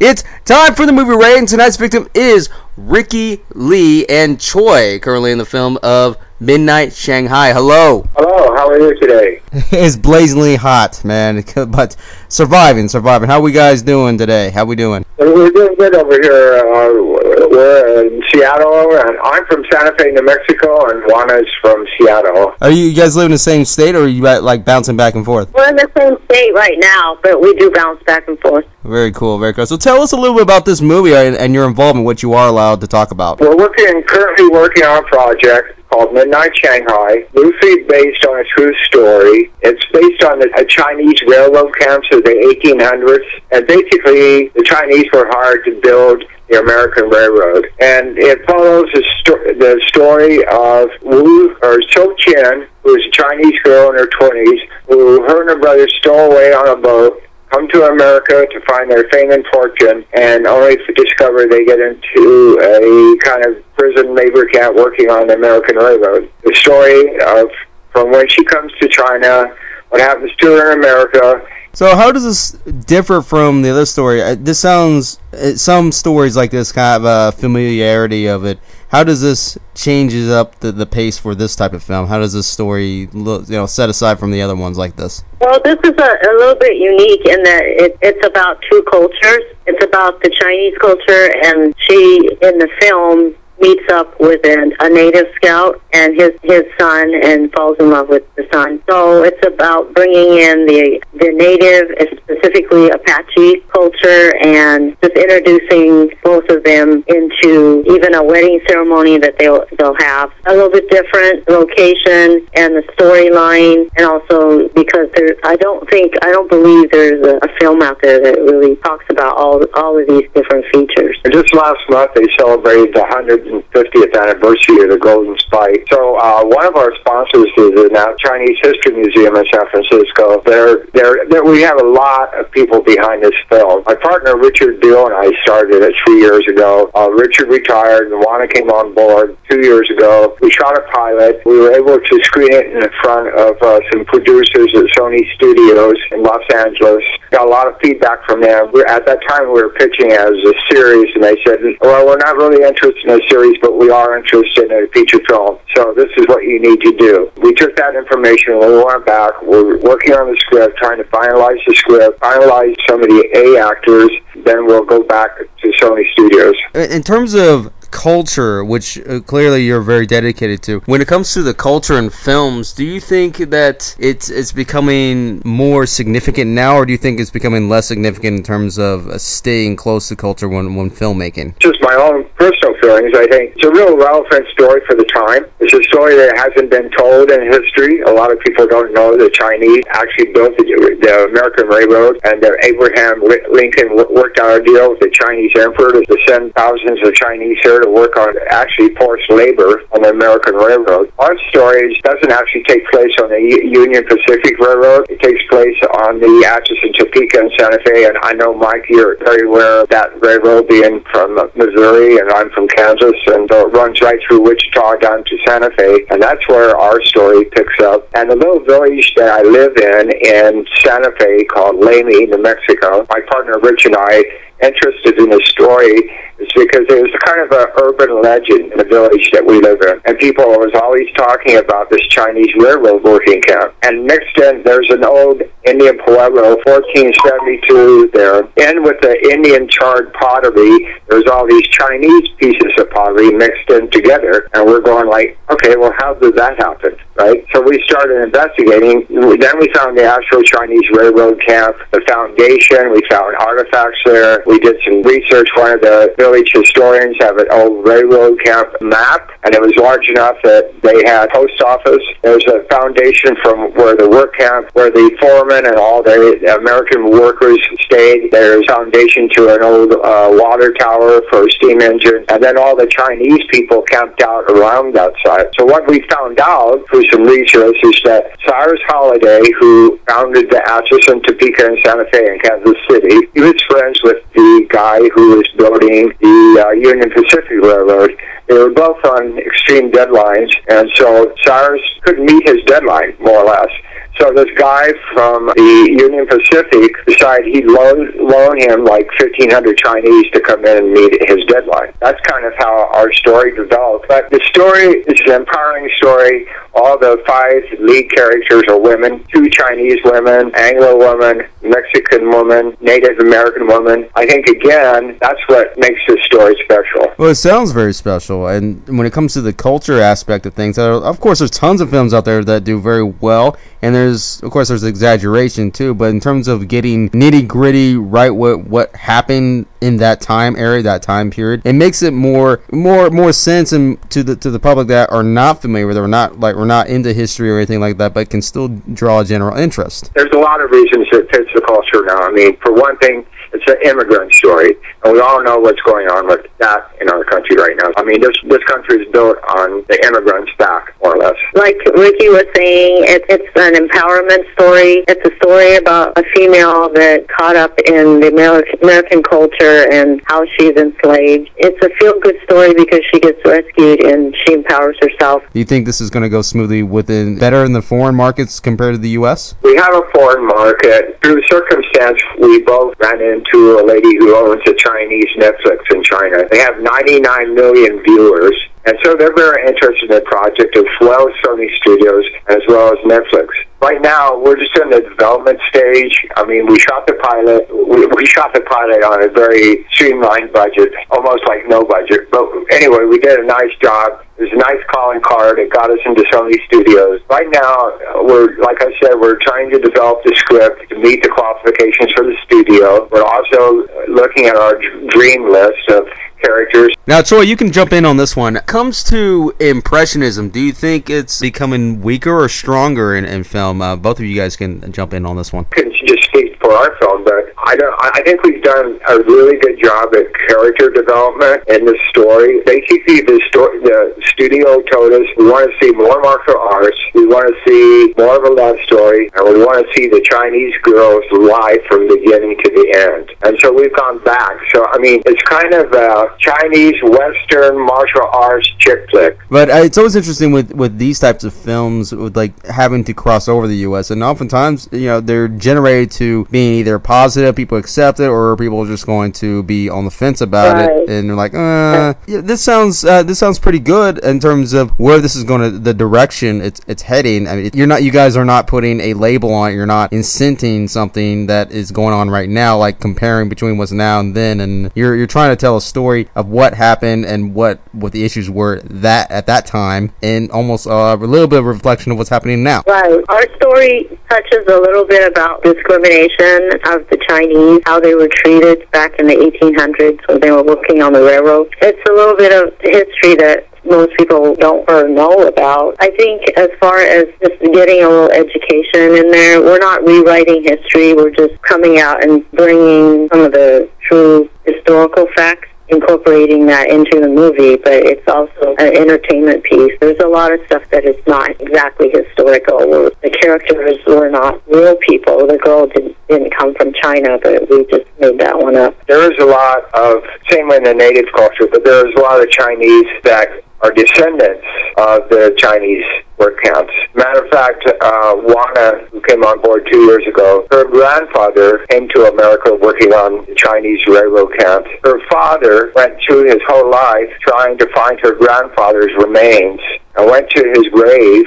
It's time for the Movie Raid. Tonight's victim is Ricky Lee and Choy, currently in the film of Midnight Shanghai. Hello. Hello, how are you today? it's blazingly hot, man, but surviving, surviving. How we guys doing today? How we doing? We're doing good over here. Uh, we're in Seattle, and I'm from Santa Fe, New Mexico, and Wanna's from Seattle. Are you guys live in the same state, or are you like bouncing back and forth? We're in the same state right now, but we do bounce back and forth. Very cool, very cool. So tell us a little bit about this movie and, and your involvement, what you are allowed to talk about. We're working currently working on a project called Midnight Shanghai, loosely based on a true story. It's based on a Chinese railroad camps of the 1800s, and basically the Chinese were hired to build the American Railroad. And it follows the, sto- the story of Wu or Cho Chin, who is a Chinese girl in her 20s, who her and her brother stole away on a boat come to America to find their fame and fortune, and only to discover they get into a kind of prison labor camp working on the American Railroad. The story of from when she comes to China, what happens to her in America, so how does this differ from the other story? Uh, this sounds uh, some stories like this kind of a familiarity of it. How does this changes up the, the pace for this type of film? How does this story look, you know, set aside from the other ones like this? Well, this is a, a little bit unique in that it, it's about two cultures. It's about the Chinese culture, and she in the film meets up with a native scout and his his son and falls in love with the son. So it's about bringing in the the native, specifically Apache culture, and just introducing both of them into even a wedding ceremony that they'll they'll have a little bit different location and the storyline, and also because there I don't think I don't believe there's a, a film out there that really talks about all all of these different features. Just last month they celebrated the hundred 150th anniversary of the Golden Spike. So uh, one of our sponsors is the now Chinese History Museum in San Francisco. They're, they're, they're, we have a lot of people behind this film. My partner Richard Beale and I started it three years ago. Uh, Richard retired and Wanna came on board two years ago. We shot a pilot. We were able to screen it in front of uh, some producers at Sony Studios in Los Angeles. Got a lot of feedback from them. We're, at that time, we were pitching as a series, and they said, "Well, we're not really interested in a series." Series, but we are interested in a feature film. So this is what you need to do. We took that information, we went back. We're working on the script, trying to finalize the script, finalize some of the A actors. Then we'll go back to Sony Studios. In terms of culture, which uh, clearly you're very dedicated to. When it comes to the culture in films, do you think that it's it's becoming more significant now, or do you think it's becoming less significant in terms of uh, staying close to culture when when filmmaking? Just my own personal feelings. I think it's a real relevant story for the time. It's a story that hasn't been told in history. A lot of people don't know the Chinese actually built the, the American Railroad, and that Abraham Lincoln worked out a deal with the Chinese emperor to send thousands of Chinese here to work on actually forced labor on the American Railroad. Our story doesn't actually take place on the Union Pacific Railroad. It takes place on the Atchison, Topeka, and Santa Fe. And I know, Mike, you're very aware of that railroad being from Missouri, and I'm from Kansas, and it runs right through Wichita down to Santa Fe. And that's where our story picks up. And the little village that I live in in Santa Fe called Lamy, New Mexico, my partner Rich and I interested in the story because it was kind of an urban legend in the village that we live in. And people was always talking about this Chinese railroad working camp. And mixed in, there's an old Indian pueblo, 1472 there. And with the Indian charred pottery, there's all these Chinese pieces of pottery mixed in together. And we're going like, okay, well, how did that happen? Right? So we started investigating. Then we found the actual Chinese railroad camp, the foundation. We found artifacts there we did some research. One of the village historians have an old railroad camp map, and it was large enough that they had post office. There's a foundation from where the work camp, where the foreman and all the American workers stayed. There's foundation to an old uh, water tower for a steam engine, and then all the Chinese people camped out around that site. So what we found out through some research is that Cyrus Holliday, who founded the Atchison, Topeka, and Santa Fe in Kansas City, he was friends with the guy who was building the uh, Union Pacific Railroad. They were both on extreme deadlines, and so Cyrus couldn't meet his deadline, more or less. So this guy from the Union Pacific decided he'd loan, loan him like 1,500 Chinese to come in and meet his deadline. That's kind of how our story developed. But the story is an empowering story. All the five lead characters are women, two Chinese women, Anglo woman, Mexican woman, Native American woman. I think, again, that's what makes this story special. Well, it sounds very special. And when it comes to the culture aspect of things, uh, of course, there's tons of films out there that do very well. And there's of course there's exaggeration too, but in terms of getting nitty gritty right what what happened in that time area, that time period, it makes it more more more sense and to the to the public that are not familiar with it, or not like we're not into history or anything like that, but can still draw general interest. There's a lot of reasons it fits the culture now. I mean, for one thing, it's an immigrant story, and we all know what's going on with that in our country right now. I mean, this this country is built on the immigrants' back, more or less. Like Ricky was saying, it, it's an empowerment story. It's a story about a female that caught up in the American, American culture and how she's enslaved. It's a feel-good story because she gets rescued and she empowers herself. Do you think this is going to go smoothly within better in the foreign markets compared to the U.S.? We have a foreign market. Through circumstance, we both ran in to a lady who owns a Chinese Netflix in China. They have 99 million viewers. And so they're very interested in the project as well as Sony Studios as well as Netflix. Right now, we're just in the development stage. I mean, we shot the pilot. We, we shot the pilot on a very streamlined budget, almost like no budget. But anyway, we did a nice job. Was a nice calling card. It got us into Sony Studios. Right now, we're like I said, we're trying to develop the script to meet the qualifications for the studio. We're also looking at our dream list of characters. Now, Troy, you can jump in on this one. Comes to impressionism, do you think it's becoming weaker or stronger in, in film? Uh, both of you guys can jump in on this one. Can just speak for our film, but I don't. I think we've done a really good job at character development in the story. Basically, the story, the studio told us we want to see more martial arts. We want to see more of a love story, and we want to see the Chinese girls live from beginning to the end. And so we've gone back. So I mean, it's kind of a Chinese Western martial arts chick flick. But uh, it's always interesting with with these types of films, with like having to cross over the U.S. and oftentimes, you know, they're generated to being either positive, people accept it, or people are just going to be on the fence about right. it, and they're like, uh, yeah, this sounds uh, this sounds pretty good in terms of where this is going to the direction it's it's heading. I mean, you're not you guys are not putting a label on it. You're not incenting something that is going on right now, like comparing between what's now and then, and you're you're trying to tell a story of what happened and what what the issues were that at that time, and almost uh, a little bit of reflection of what's happening now. Right. Our story touches a little bit about discrimination of the Chinese, how they were treated back in the 1800s when they were working on the railroad. It's a little bit of history that most people don't or know about. I think as far as just getting a little education in there, we're not rewriting history. We're just coming out and bringing some of the true historical facts incorporating that into the movie, but it's also an entertainment piece. There's a lot of stuff that is not exactly historical. The characters were not real people. The girl didn't, didn't come from China, but we just made that one up. There is a lot of, same in the native culture, but there is a lot of Chinese that are descendants of the Chinese work camps. Matter of fact, uh, Wanna, who came on board two years ago, her grandfather came to America working on the Chinese railroad camps. Her father went through his whole life trying to find her grandfather's remains and went to his grave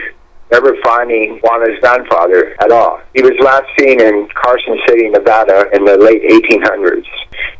never finding Wanna's grandfather at all. He was last seen in Carson City, Nevada in the late 1800s.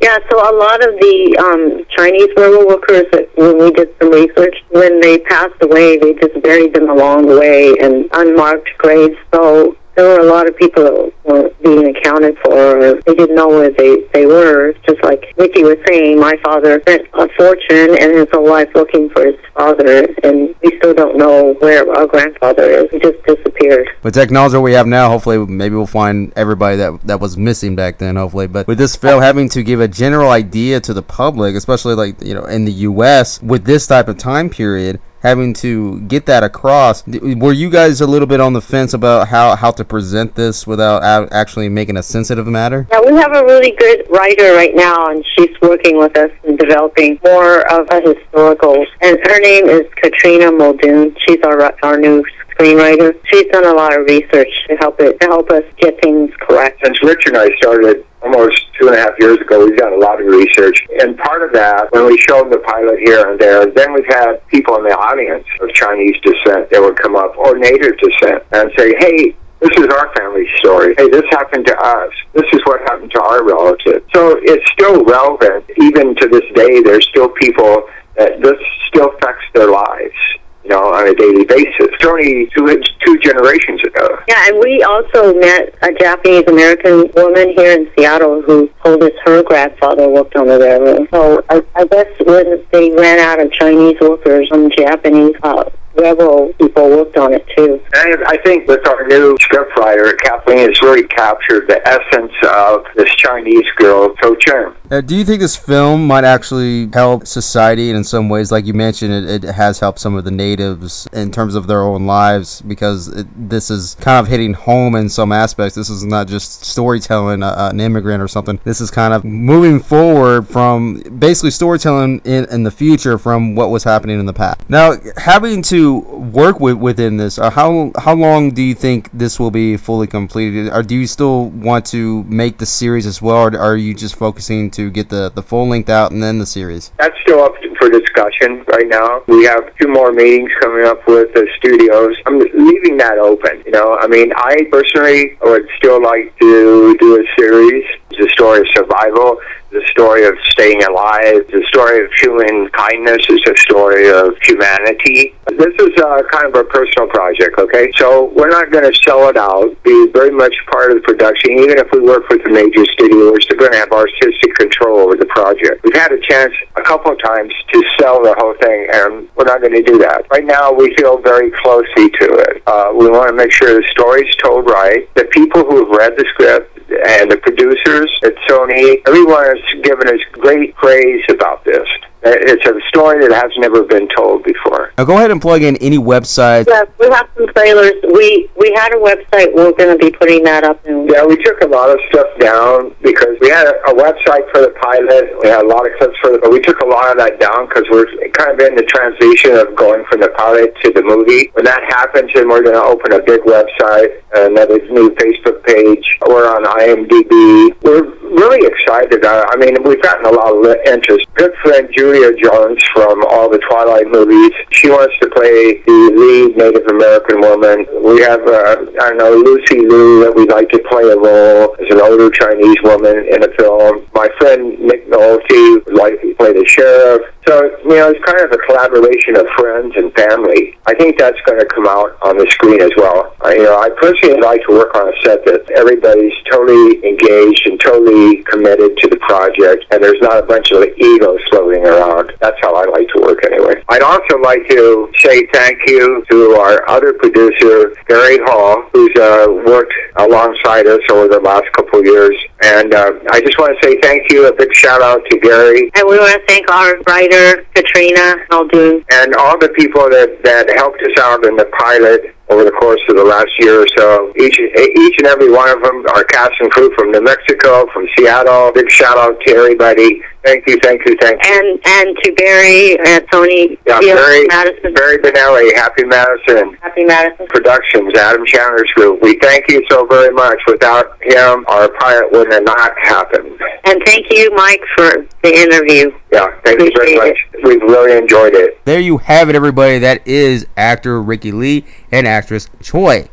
Yeah, so a lot of the um, Chinese railroad workers, that when we did some research, when they passed away, they just buried them along the way in unmarked graves. So there were a lot of people that weren't being accounted for. They didn't know where they, they were. Just like Ricky was saying, my father spent a fortune and his whole life looking for his father, and we still don't know where our grandfather is. He just disappeared. With technology we have now, hopefully, maybe we'll find everybody that that was missing back then. Hopefully, but with this film having to give a general idea to the public, especially like you know in the U.S. with this type of time period having to get that across. Were you guys a little bit on the fence about how, how to present this without actually making a sensitive matter? Yeah, we have a really good writer right now, and she's working with us in developing more of a historical. And her name is Katrina Muldoon. She's our our new screenwriter. She's done a lot of research to help it to help us get things correct. Since Rich and I started almost two and a half years ago, we've done a lot of research. And part of that, when we showed the pilot here and there, then we've had people in the audience of Chinese descent that would come up, or native descent, and say, hey, this is our family story. Hey, this happened to us. This is what happened to our relative. So it's still relevant. Even to this day, there's still people that this still affects their lives you know, on a daily basis. It's only two, two generations ago. Yeah, and we also met a Japanese American woman here in Seattle who told us her grandfather worked on the railroad. So I, I guess when they ran out of Chinese workers, some Japanese uh, several people worked on it too. And I think with our new scriptwriter, Kathleen has really captured the essence of this Chinese girl, To Chen. Uh, do you think this film might actually help society in some ways? Like you mentioned, it, it has helped some of the natives in terms of their own lives because it, this is kind of hitting home in some aspects. This is not just storytelling uh, an immigrant or something. This is kind of moving forward from basically storytelling in, in the future from what was happening in the past. Now, having to work with within this? Uh, how how long do you think this will be fully completed? Or do you still want to make the series as well, or are you just focusing to get the the full length out and then the series? That's still up for discussion right now. We have two more meetings coming up with the studios. I'm leaving that open. You know, I mean, I personally would still like to do a series. It's a story of survival the story of staying alive, the story of human kindness is a story of humanity. This is uh, kind of a personal project, okay? So we're not going to sell it out, be very much part of the production. Even if we work with the major studio, we're still going to have artistic control over the project. We've had a chance a couple of times to sell the whole thing, and we're not going to do that. Right now, we feel very closely to it. Uh, we want to make sure the story's told right. The people who have read the script and the producers at Sony, everyone has given us great praise about this. It's a story that has never been told before. Now go ahead and plug in any website. Yes, we have some trailers. We we had a website. We're going to be putting that up. Soon. Yeah, we took a lot of stuff down because we had a, a website for the pilot. We had a lot of clips for the. But we took a lot of that down because we're kind of in the transition of going from the pilot to the movie. When that happens, then we're going to open a big website, another new Facebook page. We're on IMDb. We're really excited. Uh, I mean, we've gotten a lot of interest. Good friend Julia Jones from all the Twilight movies. She wants to play the lead Native American woman. We have, uh, I don't know, Lucy Liu that we'd like to play a role as an older Chinese woman in a film. My friend Nick Nolte would like to play the sheriff. So, you know, it's kind of a collaboration of friends and family. I think that's going to come out on the screen as well. I, you know, I personally like to work on a set that everybody's totally engaged and totally committed to the project, and there's not a bunch of egos floating around. That's how I like to work anyway. I'd also like to say thank you to our other producer, Gary Hall, who's uh, worked alongside us over the last couple of years. And uh, I just want to say thank you, a big shout out to Gary. And we want to thank our writer, Katrina Muldoon. And all the people that, that helped us out in the pilot over the course of the last year or so. Each each and every one of them, our cast and crew from New Mexico, from Seattle. Big shout out to everybody. Thank you, thank you, thank you. And and to Barry and Tony yeah, Barry, Madison. Barry Benelli, Happy Madison. Happy Madison. Productions, Adam Sandler's group. We thank you so very much. Without him, our pilot would have not happened. And thank you, Mike, for the interview. Yeah, thank Appreciate you very much. It. We've really enjoyed it. There you have it, everybody. That is actor Ricky Lee and actress Choy.